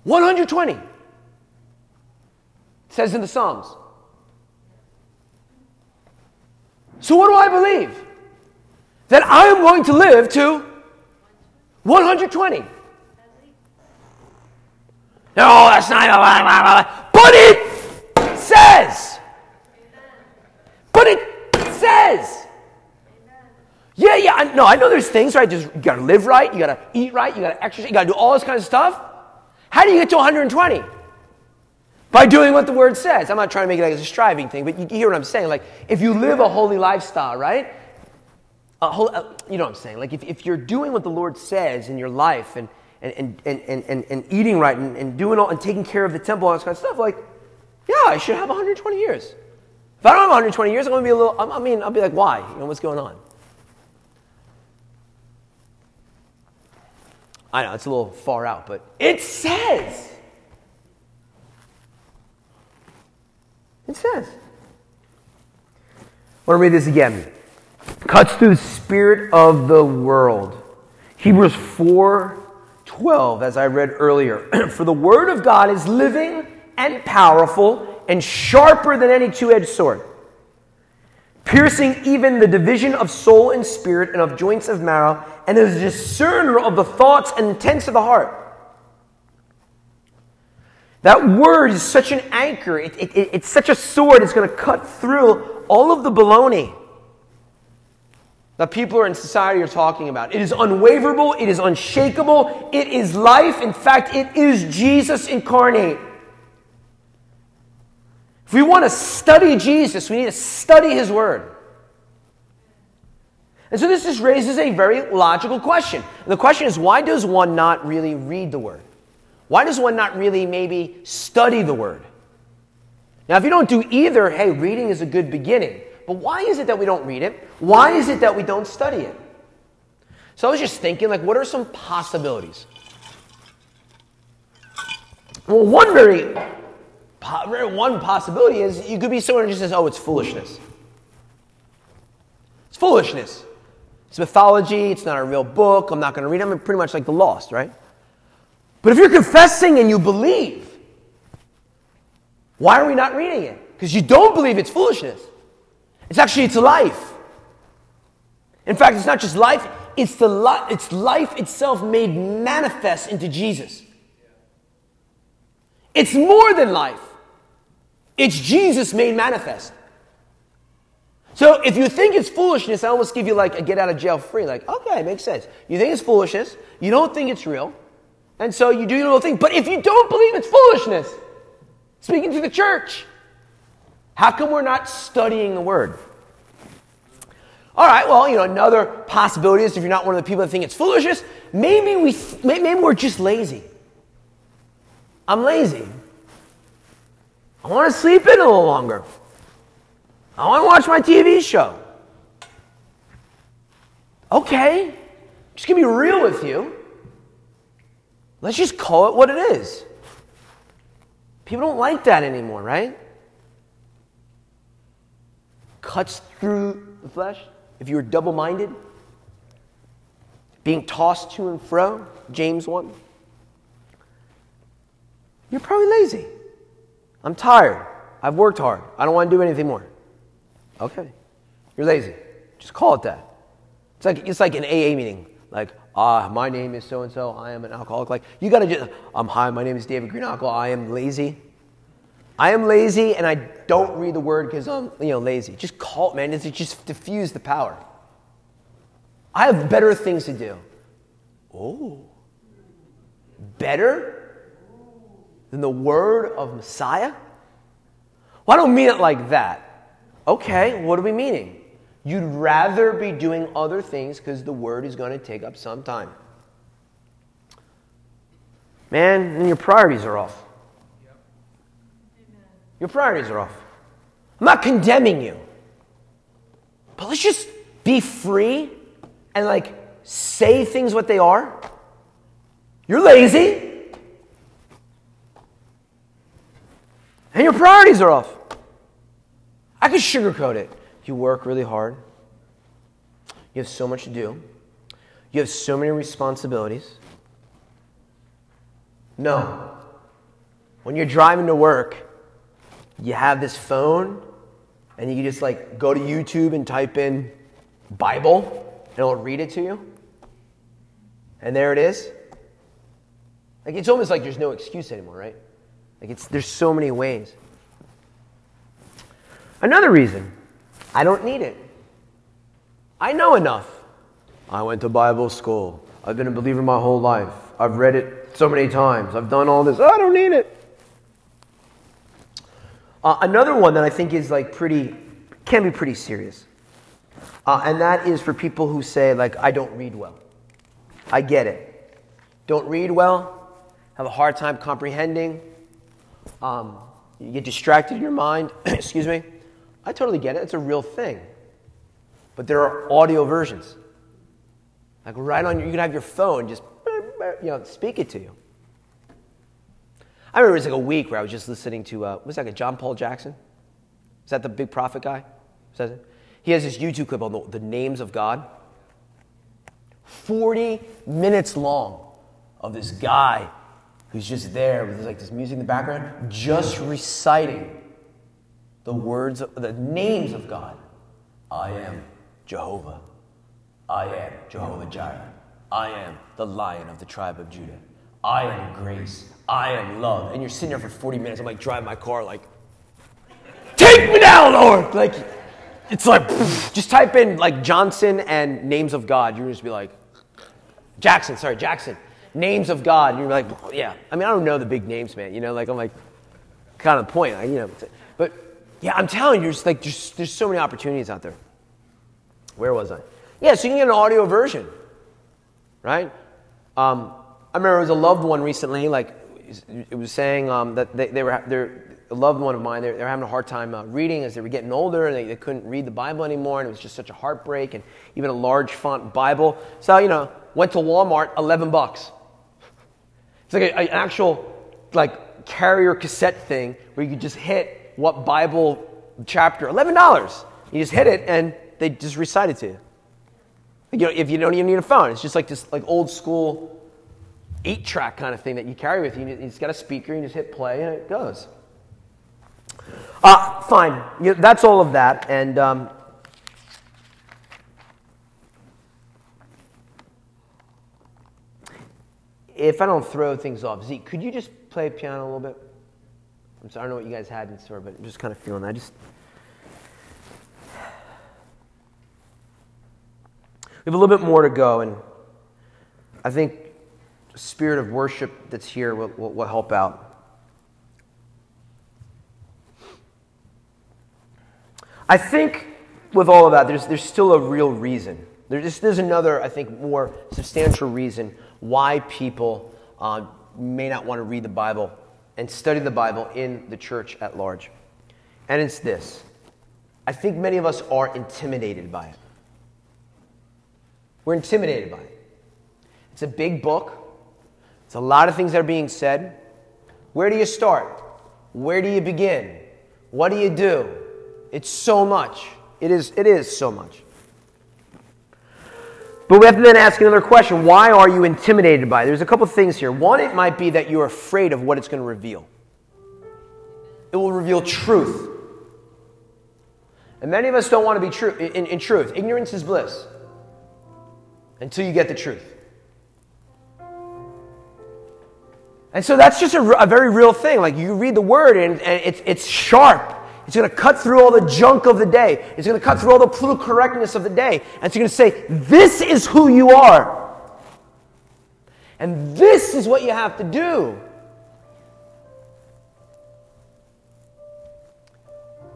[SPEAKER 1] 120. says in the Psalms. So, what do I believe? That I am going to live to 120. No, that's not. But it says. But it says. Yeah, yeah. I, no, I know there's things, right? Just you gotta live right, you gotta eat right, you gotta exercise, you gotta do all this kind of stuff. How do you get to 120? By doing what the word says. I'm not trying to make it like a striving thing, but you hear what I'm saying. Like, if you live a holy lifestyle, right? Whole, you know what I'm saying? Like, if, if you're doing what the Lord says in your life and, and, and, and, and, and eating right and, and doing all and taking care of the temple, all this kind of stuff, like, yeah, I should have 120 years. If I don't have 120 years, I'm going to be a little, I mean, I'll be like, why? You know, what's going on? I know, it's a little far out, but it says. It says. I want to read this again. Cuts through the spirit of the world. Hebrews 4 12, as I read earlier. For the word of God is living and powerful and sharper than any two edged sword, piercing even the division of soul and spirit and of joints of marrow, and is a discerner of the thoughts and intents of the heart. That word is such an anchor. It, it, it, it's such a sword. It's going to cut through all of the baloney that people are in society are talking about. It is unwaverable. It is unshakable. It is life. In fact, it is Jesus incarnate. If we want to study Jesus, we need to study his word. And so this just raises a very logical question. the question is why does one not really read the word? Why does one not really maybe study the word? Now, if you don't do either, hey, reading is a good beginning. But why is it that we don't read it? Why is it that we don't study it? So I was just thinking, like, what are some possibilities? Well, one very one possibility is you could be someone who just says, oh, it's foolishness. It's foolishness. It's mythology. It's not a real book. I'm not going to read it. I'm pretty much like the lost, right? But if you're confessing and you believe, why are we not reading it? Because you don't believe it's foolishness. It's actually it's life. In fact, it's not just life, it's the li- it's life itself made manifest into Jesus. It's more than life. It's Jesus made manifest. So if you think it's foolishness, I almost give you like a get out of jail free. Like, okay, makes sense. You think it's foolishness, you don't think it's real, and so you do your little thing. But if you don't believe it's foolishness, speaking to the church, how come we're not studying the word? All right, well, you know, another possibility is if you're not one of the people that think it's foolishness, maybe, we, maybe we're just lazy. I'm lazy. I want to sleep in a little longer. I want to watch my TV show. Okay, just gonna be real with you. Let's just call it what it is. People don't like that anymore, right? Cuts through the flesh. If you were double minded, being tossed to and fro, James 1, you're probably lazy. I'm tired. I've worked hard. I don't want to do anything more. Okay. You're lazy. Just call it that. It's like, it's like an AA meeting. Like, ah, my name is so and so. I am an alcoholic. Like, you got to just, I'm hi, my name is David Greenackle. I am lazy. I am lazy and I don't read the word because I'm, you know, lazy. Just call it, man. It's just diffuse the power. I have better things to do. Oh. Better than the word of Messiah? Well, I don't mean it like that. Okay, what are we meaning? You'd rather be doing other things because the word is going to take up some time. Man, and your priorities are off. Your priorities are off. I'm not condemning you. But let's just be free and like say things what they are. You're lazy. And your priorities are off. I could sugarcoat it. You work really hard. You have so much to do. You have so many responsibilities. No. When you're driving to work, you have this phone and you can just like go to YouTube and type in Bible and it'll read it to you. And there it is. Like it's almost like there's no excuse anymore, right? Like it's there's so many ways. Another reason I don't need it. I know enough. I went to Bible school. I've been a believer my whole life. I've read it so many times. I've done all this. I don't need it. Uh, another one that I think is like pretty, can be pretty serious. Uh, and that is for people who say, like, I don't read well. I get it. Don't read well, have a hard time comprehending, um, you get distracted in your mind. Excuse me. I totally get it. It's a real thing. But there are audio versions. Like right on, your, you can have your phone just, you know, speak it to you. I remember it was like a week where I was just listening to, uh, was that a John Paul Jackson? Is that the big prophet guy? He has this YouTube clip on the, the names of God. 40 minutes long of this guy who's just there with like this music in the background, just reciting the words, the names of God. I am Jehovah. I am Jehovah Jireh. I am the lion of the tribe of Judah. I am grace. I am love. And you're sitting there for 40 minutes. I'm like driving my car, like, take me now, Lord. Like, it's like, just type in like Johnson and names of God. You're just be like, Jackson, sorry, Jackson, names of God. And you're like, yeah. I mean, I don't know the big names, man. You know, like, I'm like, kind of point. Like, you know, yeah, I'm telling you, there's like there's, there's so many opportunities out there. Where was I? Yeah, so you can get an audio version, right? Um, I remember it was a loved one recently, like it was saying um, that they, they were they're, a loved one of mine. They, they were having a hard time uh, reading as they were getting older, and they, they couldn't read the Bible anymore, and it was just such a heartbreak. And even a large font Bible. So you know, went to Walmart, eleven bucks. It's like an actual like carrier cassette thing where you could just hit what Bible chapter? $11. You just hit it and they just recite it to you. You know, if you don't even need a phone, it's just like this like old school eight track kind of thing that you carry with you. It's got a speaker, you just hit play and it goes. Uh, fine. You that's all of that. And um, if I don't throw things off, Zeke, could you just play piano a little bit? I'm sorry, I don't know what you guys had in store, but I'm just kind of feeling. I just we have a little bit more to go, and I think the spirit of worship that's here will, will, will help out. I think with all of that, there's, there's still a real reason. There's, there's another, I think, more substantial reason why people uh, may not want to read the Bible and study the Bible in the church at large. And it's this I think many of us are intimidated by it. We're intimidated by it. It's a big book, it's a lot of things that are being said. Where do you start? Where do you begin? What do you do? It's so much. It is, it is so much. But we have to then ask another question why are you intimidated by it? There's a couple things here. One, it might be that you're afraid of what it's going to reveal, it will reveal truth. And many of us don't want to be true in, in truth. Ignorance is bliss until you get the truth. And so that's just a, a very real thing. Like you read the word and, and it's, it's sharp. It's going to cut through all the junk of the day. It's going to cut through all the political correctness of the day. And it's going to say, this is who you are. And this is what you have to do.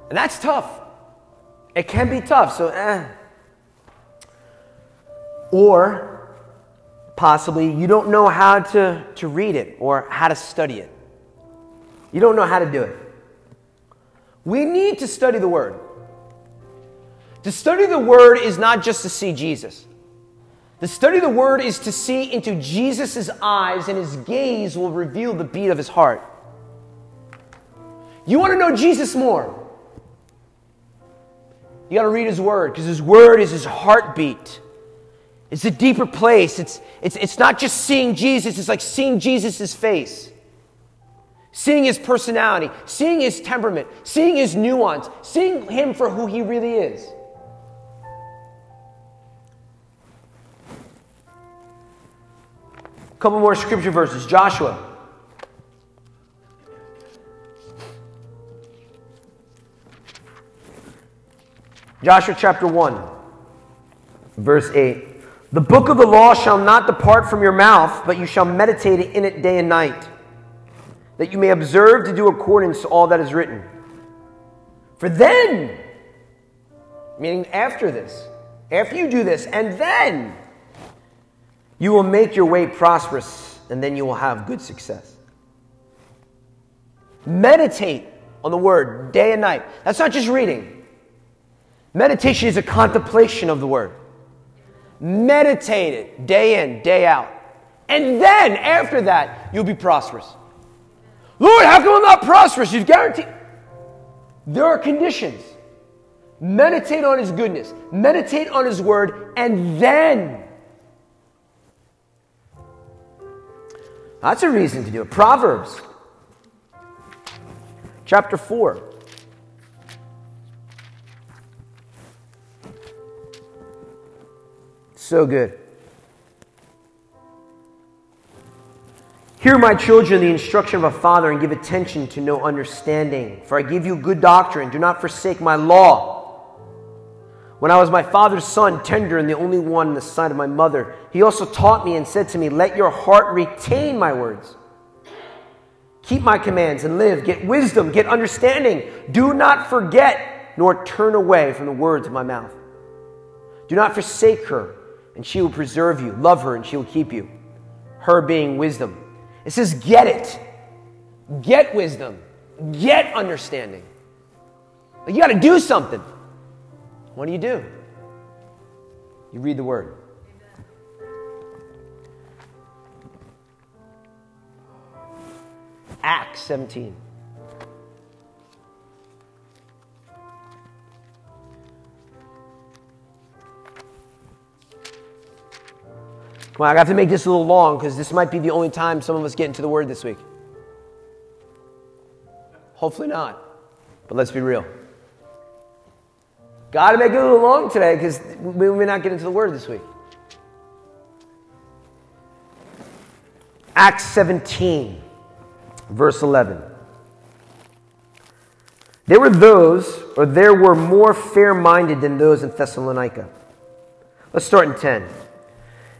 [SPEAKER 1] And that's tough. It can be tough. So, eh. Or possibly you don't know how to, to read it or how to study it. You don't know how to do it. We need to study the Word. To study the Word is not just to see Jesus. To study the Word is to see into Jesus' eyes, and his gaze will reveal the beat of his heart. You want to know Jesus more? You got to read His Word because His Word is His heartbeat. It's a deeper place. It's, it's, it's not just seeing Jesus, it's like seeing Jesus' face, seeing His personality, seeing His temperament, seeing His nuance, seeing Him for who He really is. A couple more scripture verses. Joshua Joshua chapter 1, verse 8. The book of the law shall not depart from your mouth, but you shall meditate in it day and night, that you may observe to do accordance to all that is written. For then, meaning after this, after you do this, and then you will make your way prosperous, and then you will have good success. Meditate on the word day and night. That's not just reading. Meditation is a contemplation of the Word. Meditate it day in, day out. And then, after that, you'll be prosperous. Lord, how come I'm not prosperous? You've guaranteed. There are conditions. Meditate on His goodness, meditate on His Word, and then. That's a reason to do it. Proverbs chapter 4. So good. Hear, my children, the instruction of a father, and give attention to no understanding. For I give you good doctrine. Do not forsake my law. When I was my father's son, tender and the only one in the sight of my mother, he also taught me and said to me, Let your heart retain my words. Keep my commands and live. Get wisdom, get understanding. Do not forget nor turn away from the words of my mouth. Do not forsake her and she will preserve you. Love her, and she will keep you. Her being wisdom. It says, get it. Get wisdom. Get understanding. You got to do something. What do you do? You read the word. Acts 17. On, I have to make this a little long because this might be the only time some of us get into the Word this week. Hopefully not. But let's be real. Got to make it a little long today because we may not get into the Word this week. Acts 17, verse 11. There were those, or there were more fair minded than those in Thessalonica. Let's start in 10.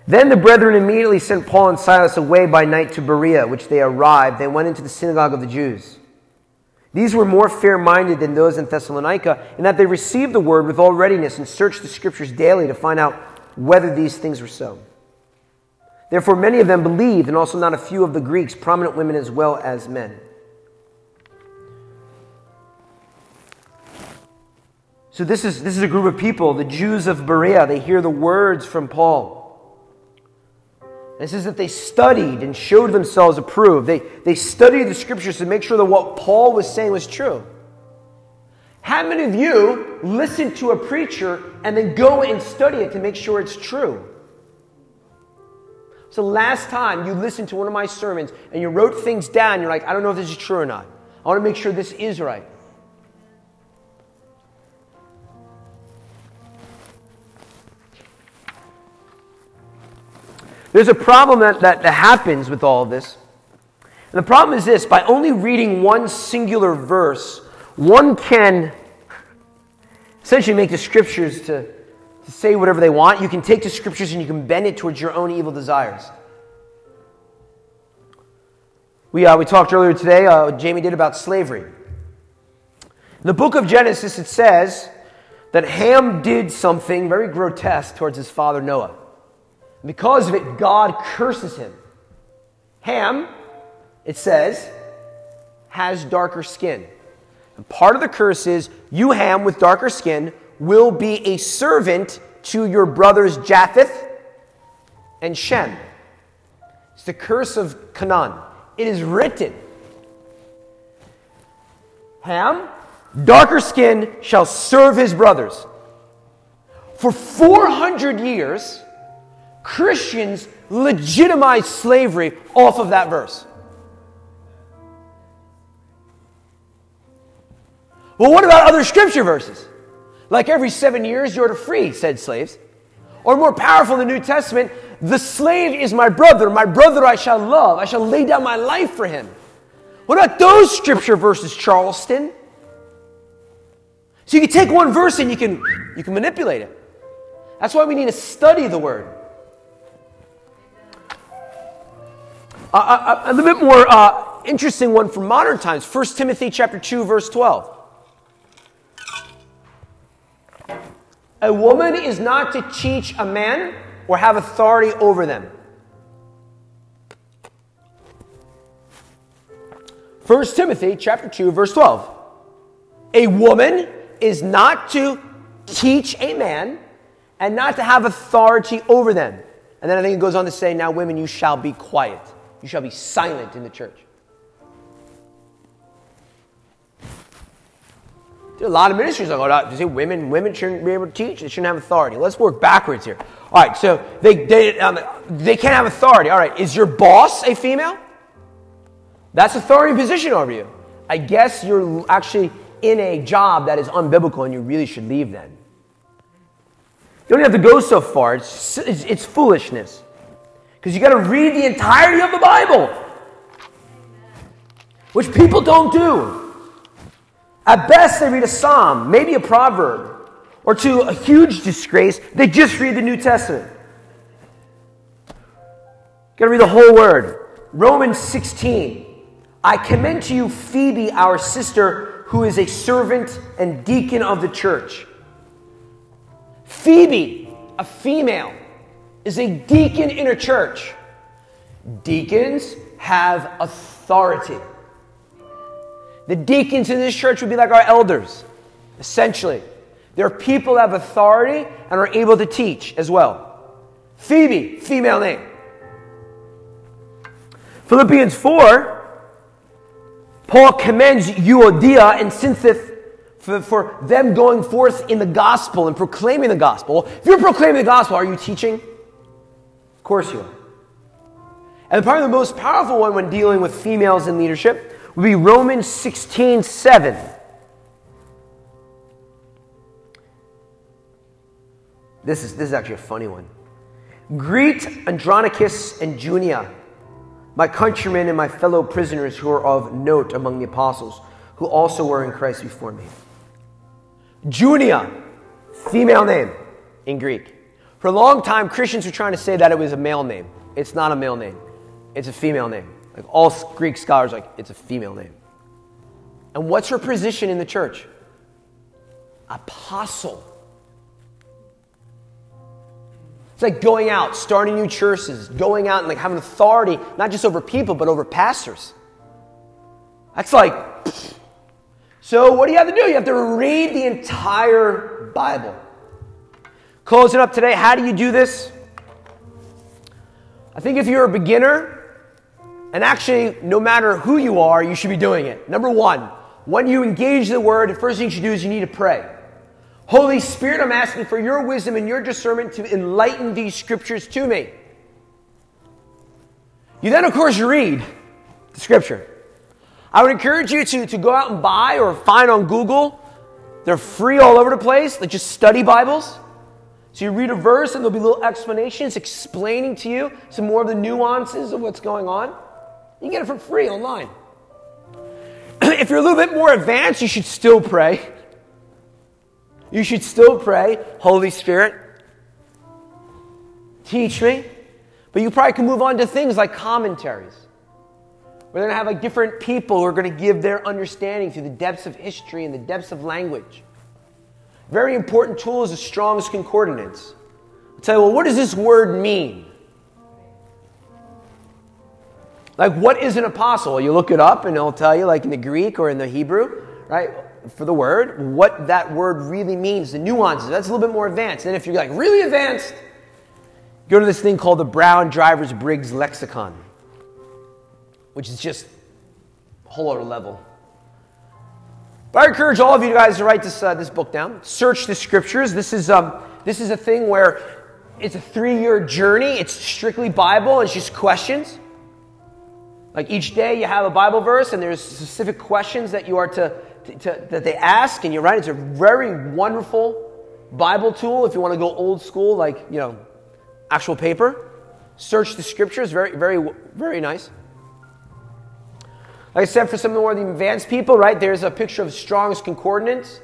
[SPEAKER 1] Then the brethren immediately sent Paul and Silas away by night to Berea, which they arrived. They went into the synagogue of the Jews. These were more fair minded than those in Thessalonica, in that they received the word with all readiness and searched the scriptures daily to find out whether these things were so. Therefore, many of them believed, and also not a few of the Greeks, prominent women as well as men. So, this is, this is a group of people, the Jews of Berea. They hear the words from Paul. It says that they studied and showed themselves approved. They, they studied the scriptures to make sure that what Paul was saying was true. How many of you listen to a preacher and then go and study it to make sure it's true? So, last time you listened to one of my sermons and you wrote things down, you're like, I don't know if this is true or not. I want to make sure this is right. There's a problem that, that, that happens with all of this. And the problem is this by only reading one singular verse, one can essentially make the scriptures to, to say whatever they want. You can take the scriptures and you can bend it towards your own evil desires. We, uh, we talked earlier today, uh, Jamie did about slavery. In the book of Genesis, it says that Ham did something very grotesque towards his father Noah. Because of it, God curses him. Ham, it says, has darker skin. And part of the curse is you, Ham, with darker skin, will be a servant to your brothers Japheth and Shem. It's the curse of Canaan. It is written Ham, darker skin, shall serve his brothers. For 400 years, Christians legitimize slavery off of that verse. Well, what about other scripture verses? Like every seven years you're to free, said slaves. Or more powerful in the New Testament, the slave is my brother, my brother I shall love, I shall lay down my life for him. What about those scripture verses, Charleston? So you can take one verse and you can, you can manipulate it. That's why we need to study the word. Uh, a, a, a, little bit more uh, interesting one from modern times 1 timothy chapter 2 verse 12 A woman is not to teach a man or have authority over them. 1 Timothy chapter 2 verse 12. A woman is not to teach a man and not to have authority over them. And then I think it goes on to say, now women, you shall be quiet. You shall be silent in the church. a lot of ministries are going to say women women shouldn't be able to teach. They shouldn't have authority. Let's work backwards here. All right, so they they um, they can't have authority. All right, is your boss a female? That's authority position over you. I guess you're actually in a job that is unbiblical, and you really should leave then. You don't have to go so far. It's it's, it's foolishness because you got to read the entirety of the Bible, which people don't do. At best, they read a psalm, maybe a proverb, or to a huge disgrace, they just read the New Testament. Got to read the whole word. Romans 16. I commend to you Phoebe, our sister, who is a servant and deacon of the church. Phoebe, a female, is a deacon in a church. Deacons have authority. The deacons in this church would be like our elders, essentially. They're people that have authority and are able to teach as well. Phoebe, female name. Philippians 4, Paul commends Euodia and Syntyche for, for, them going forth in the gospel and proclaiming the gospel. If you're proclaiming the gospel, are you teaching? Course you are. And probably the most powerful one when dealing with females in leadership would be Romans 16 7. This is, this is actually a funny one. Greet Andronicus and Junia, my countrymen and my fellow prisoners who are of note among the apostles, who also were in Christ before me. Junia, female name in Greek. For a long time, Christians were trying to say that it was a male name. It's not a male name, it's a female name. Like all Greek scholars, like it's a female name. And what's her position in the church? Apostle. It's like going out, starting new churches, going out and like having authority, not just over people, but over pastors. That's like, so what do you have to do? You have to read the entire Bible. Closing up today, how do you do this? I think if you're a beginner, and actually, no matter who you are, you should be doing it. Number one, when you engage the word, the first thing you should do is you need to pray. Holy Spirit, I'm asking for your wisdom and your discernment to enlighten these scriptures to me. You then, of course, read the scripture. I would encourage you to, to go out and buy or find on Google. They're free all over the place. They just study Bibles. So you read a verse and there'll be little explanations explaining to you some more of the nuances of what's going on. You can get it for free online. if you're a little bit more advanced, you should still pray. You should still pray, Holy Spirit, teach me. But you probably can move on to things like commentaries. We're going to have like different people who are going to give their understanding through the depths of history and the depths of language. Very important tool is the Strong's Concordance. I'll tell you, well, what does this word mean? Like, what is an apostle? You look it up and it'll tell you, like in the Greek or in the Hebrew, right? For the word, what that word really means, the nuances. That's a little bit more advanced. And if you're like really advanced, go to this thing called the Brown Drivers Briggs Lexicon, which is just a whole other level. But I encourage all of you guys to write this, uh, this book down. Search the scriptures. This is, um, this is a thing where it's a three year journey. It's strictly Bible, it's just questions. Like each day you have a Bible verse, and there's specific questions that you are to, to, to that they ask, and you write. It's a very wonderful Bible tool if you want to go old school, like, you know, actual paper. Search the scriptures, very, very, very nice. Like I said, for some of the more advanced people, right, there's a picture of Strong's Concordance.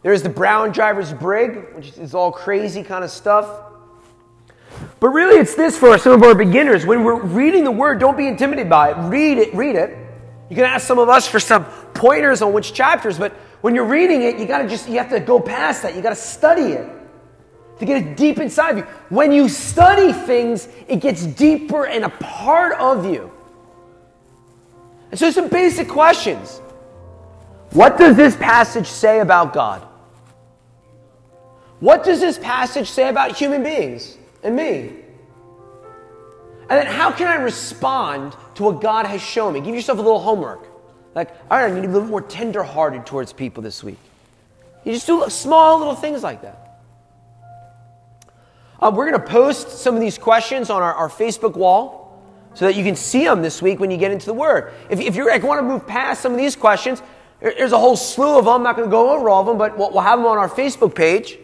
[SPEAKER 1] There's the Brown Driver's Brig, which is all crazy kind of stuff. But really, it's this for some of our beginners. When we're reading the Word, don't be intimidated by it. Read it, read it. You can ask some of us for some pointers on which chapters, but when you're reading it, you gotta just, you have to go past that. You gotta study it to get it deep inside of you. When you study things, it gets deeper and a part of you. And so, some basic questions. What does this passage say about God? What does this passage say about human beings and me? And then, how can I respond to what God has shown me? Give yourself a little homework. Like, all right, I need to be a little more tender-hearted towards people this week. You just do small little things like that. Uh, we're going to post some of these questions on our, our Facebook wall so that you can see them this week when you get into the Word. If, if you like, want to move past some of these questions, there's a whole slew of them. I'm not going to go over all of them, but we'll have them on our Facebook page.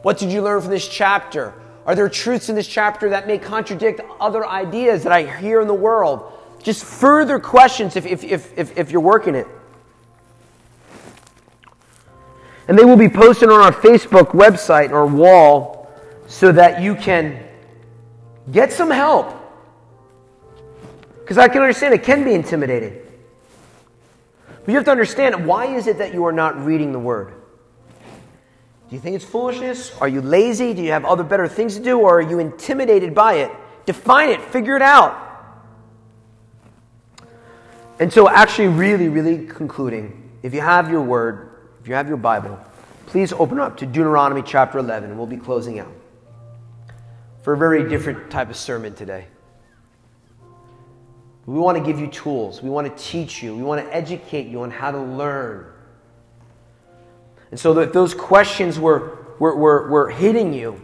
[SPEAKER 1] What did you learn from this chapter? Are there truths in this chapter that may contradict other ideas that I hear in the world? Just further questions if, if, if, if, if you're working it. And they will be posted on our Facebook website or wall so that you can get some help because I can understand it can be intimidating. But you have to understand why is it that you are not reading the Word? Do you think it's foolishness? Are you lazy? Do you have other better things to do? Or are you intimidated by it? Define it, figure it out. And so, actually, really, really concluding, if you have your Word, if you have your Bible, please open up to Deuteronomy chapter 11, and we'll be closing out for a very different type of sermon today. We want to give you tools. We want to teach you. We want to educate you on how to learn. And so, if those questions were, were, were, were hitting you,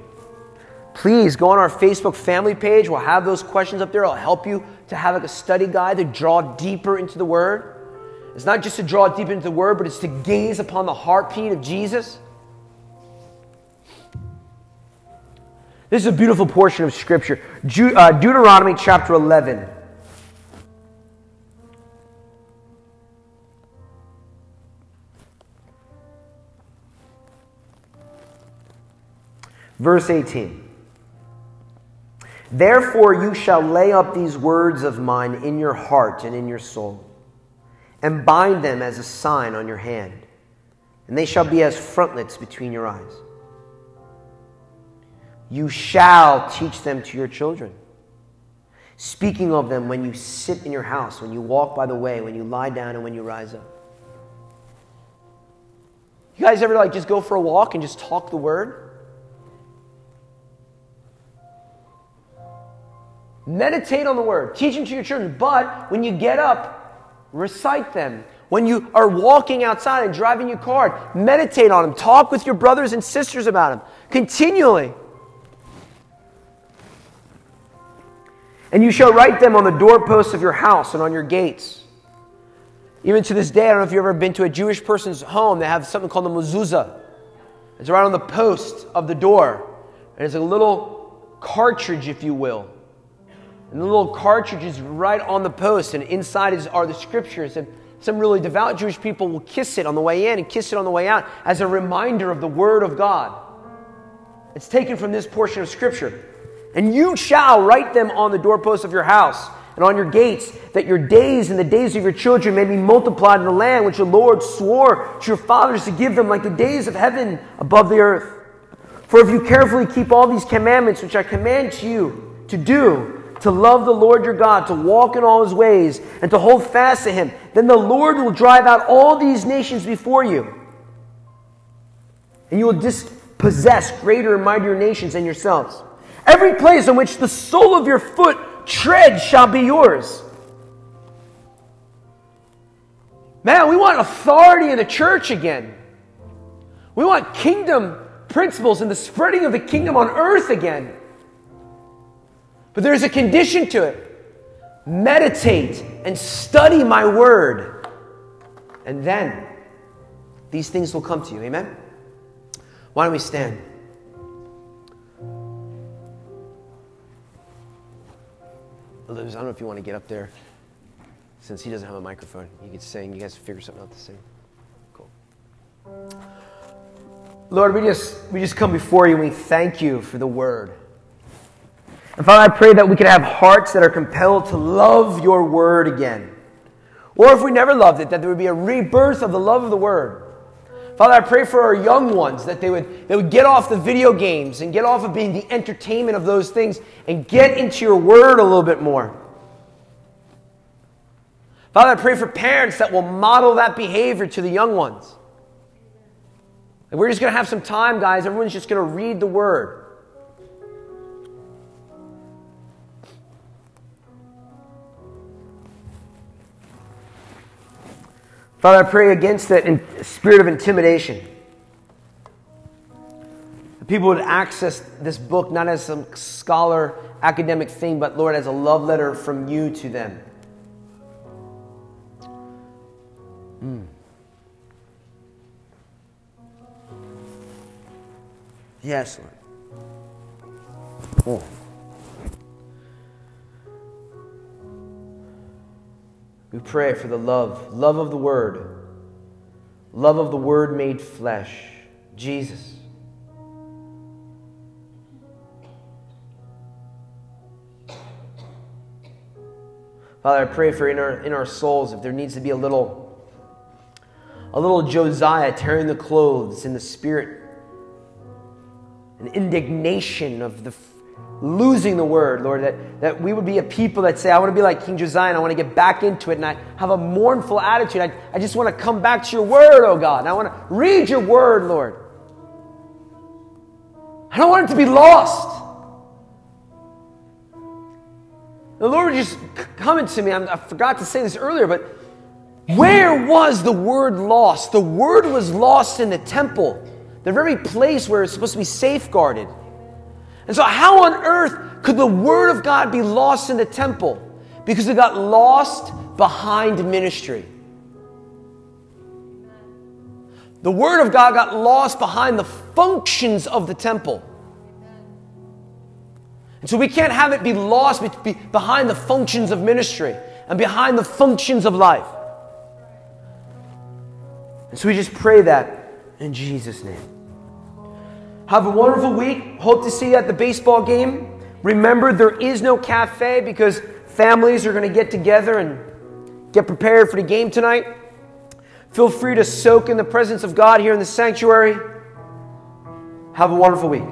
[SPEAKER 1] please go on our Facebook family page. We'll have those questions up there. I'll help you to have like a study guide to draw deeper into the Word. It's not just to draw deep into the Word, but it's to gaze upon the heartbeat of Jesus. This is a beautiful portion of Scripture. Uh, Deuteronomy chapter 11. Verse 18 Therefore you shall lay up these words of mine in your heart and in your soul, and bind them as a sign on your hand, and they shall be as frontlets between your eyes. You shall teach them to your children, speaking of them when you sit in your house, when you walk by the way, when you lie down, and when you rise up. You guys ever like just go for a walk and just talk the word? Meditate on the word. Teach them to your children. But when you get up, recite them. When you are walking outside and driving your car, meditate on them. Talk with your brothers and sisters about them continually. And you shall write them on the doorposts of your house and on your gates. Even to this day, I don't know if you've ever been to a Jewish person's home, they have something called the mezuzah. It's right on the post of the door. And it's a little cartridge, if you will. And the little cartridge is right on the post, and inside is, are the scriptures. And some really devout Jewish people will kiss it on the way in and kiss it on the way out as a reminder of the Word of God. It's taken from this portion of Scripture. And you shall write them on the doorposts of your house and on your gates, that your days and the days of your children may be multiplied in the land which the Lord swore to your fathers to give them, like the days of heaven above the earth. For if you carefully keep all these commandments which I command you to do, to love the Lord your God, to walk in all his ways, and to hold fast to him, then the Lord will drive out all these nations before you. And you will dispossess greater and mightier nations than yourselves. Every place on which the sole of your foot treads shall be yours. Man, we want authority in the church again. We want kingdom principles and the spreading of the kingdom on earth again. But there's a condition to it. Meditate and study my word. And then these things will come to you. Amen? Why don't we stand? I don't know if you want to get up there. Since he doesn't have a microphone, you could sing. You guys figure something out to sing. Cool. Lord, we just we just come before you and we thank you for the word. And Father, I pray that we could have hearts that are compelled to love your word again. Or if we never loved it, that there would be a rebirth of the love of the word. Father, I pray for our young ones that they would, they would get off the video games and get off of being the entertainment of those things and get into your word a little bit more. Father, I pray for parents that will model that behavior to the young ones. And we're just going to have some time, guys. Everyone's just going to read the word. Father, I pray against that spirit of intimidation. People would access this book not as some scholar academic thing, but Lord, as a love letter from you to them. Mm. Yes, Lord. Oh. We pray for the love, love of the Word, love of the Word made flesh, Jesus. Father, I pray for in our, in our souls if there needs to be a little a little Josiah tearing the clothes in the spirit, an indignation of the losing the word, Lord, that, that we would be a people that say, I want to be like King Josiah I want to get back into it and I have a mournful attitude. I, I just want to come back to your word, oh God. And I want to read your word, Lord. I don't want it to be lost. The Lord just coming to me. I forgot to say this earlier, but where was the word lost? The word was lost in the temple, the very place where it's supposed to be safeguarded. And so, how on earth could the Word of God be lost in the temple? Because it got lost behind ministry. The Word of God got lost behind the functions of the temple. And so we can't have it be lost behind the functions of ministry and behind the functions of life. And so we just pray that in Jesus' name. Have a wonderful week. Hope to see you at the baseball game. Remember, there is no cafe because families are going to get together and get prepared for the game tonight. Feel free to soak in the presence of God here in the sanctuary. Have a wonderful week.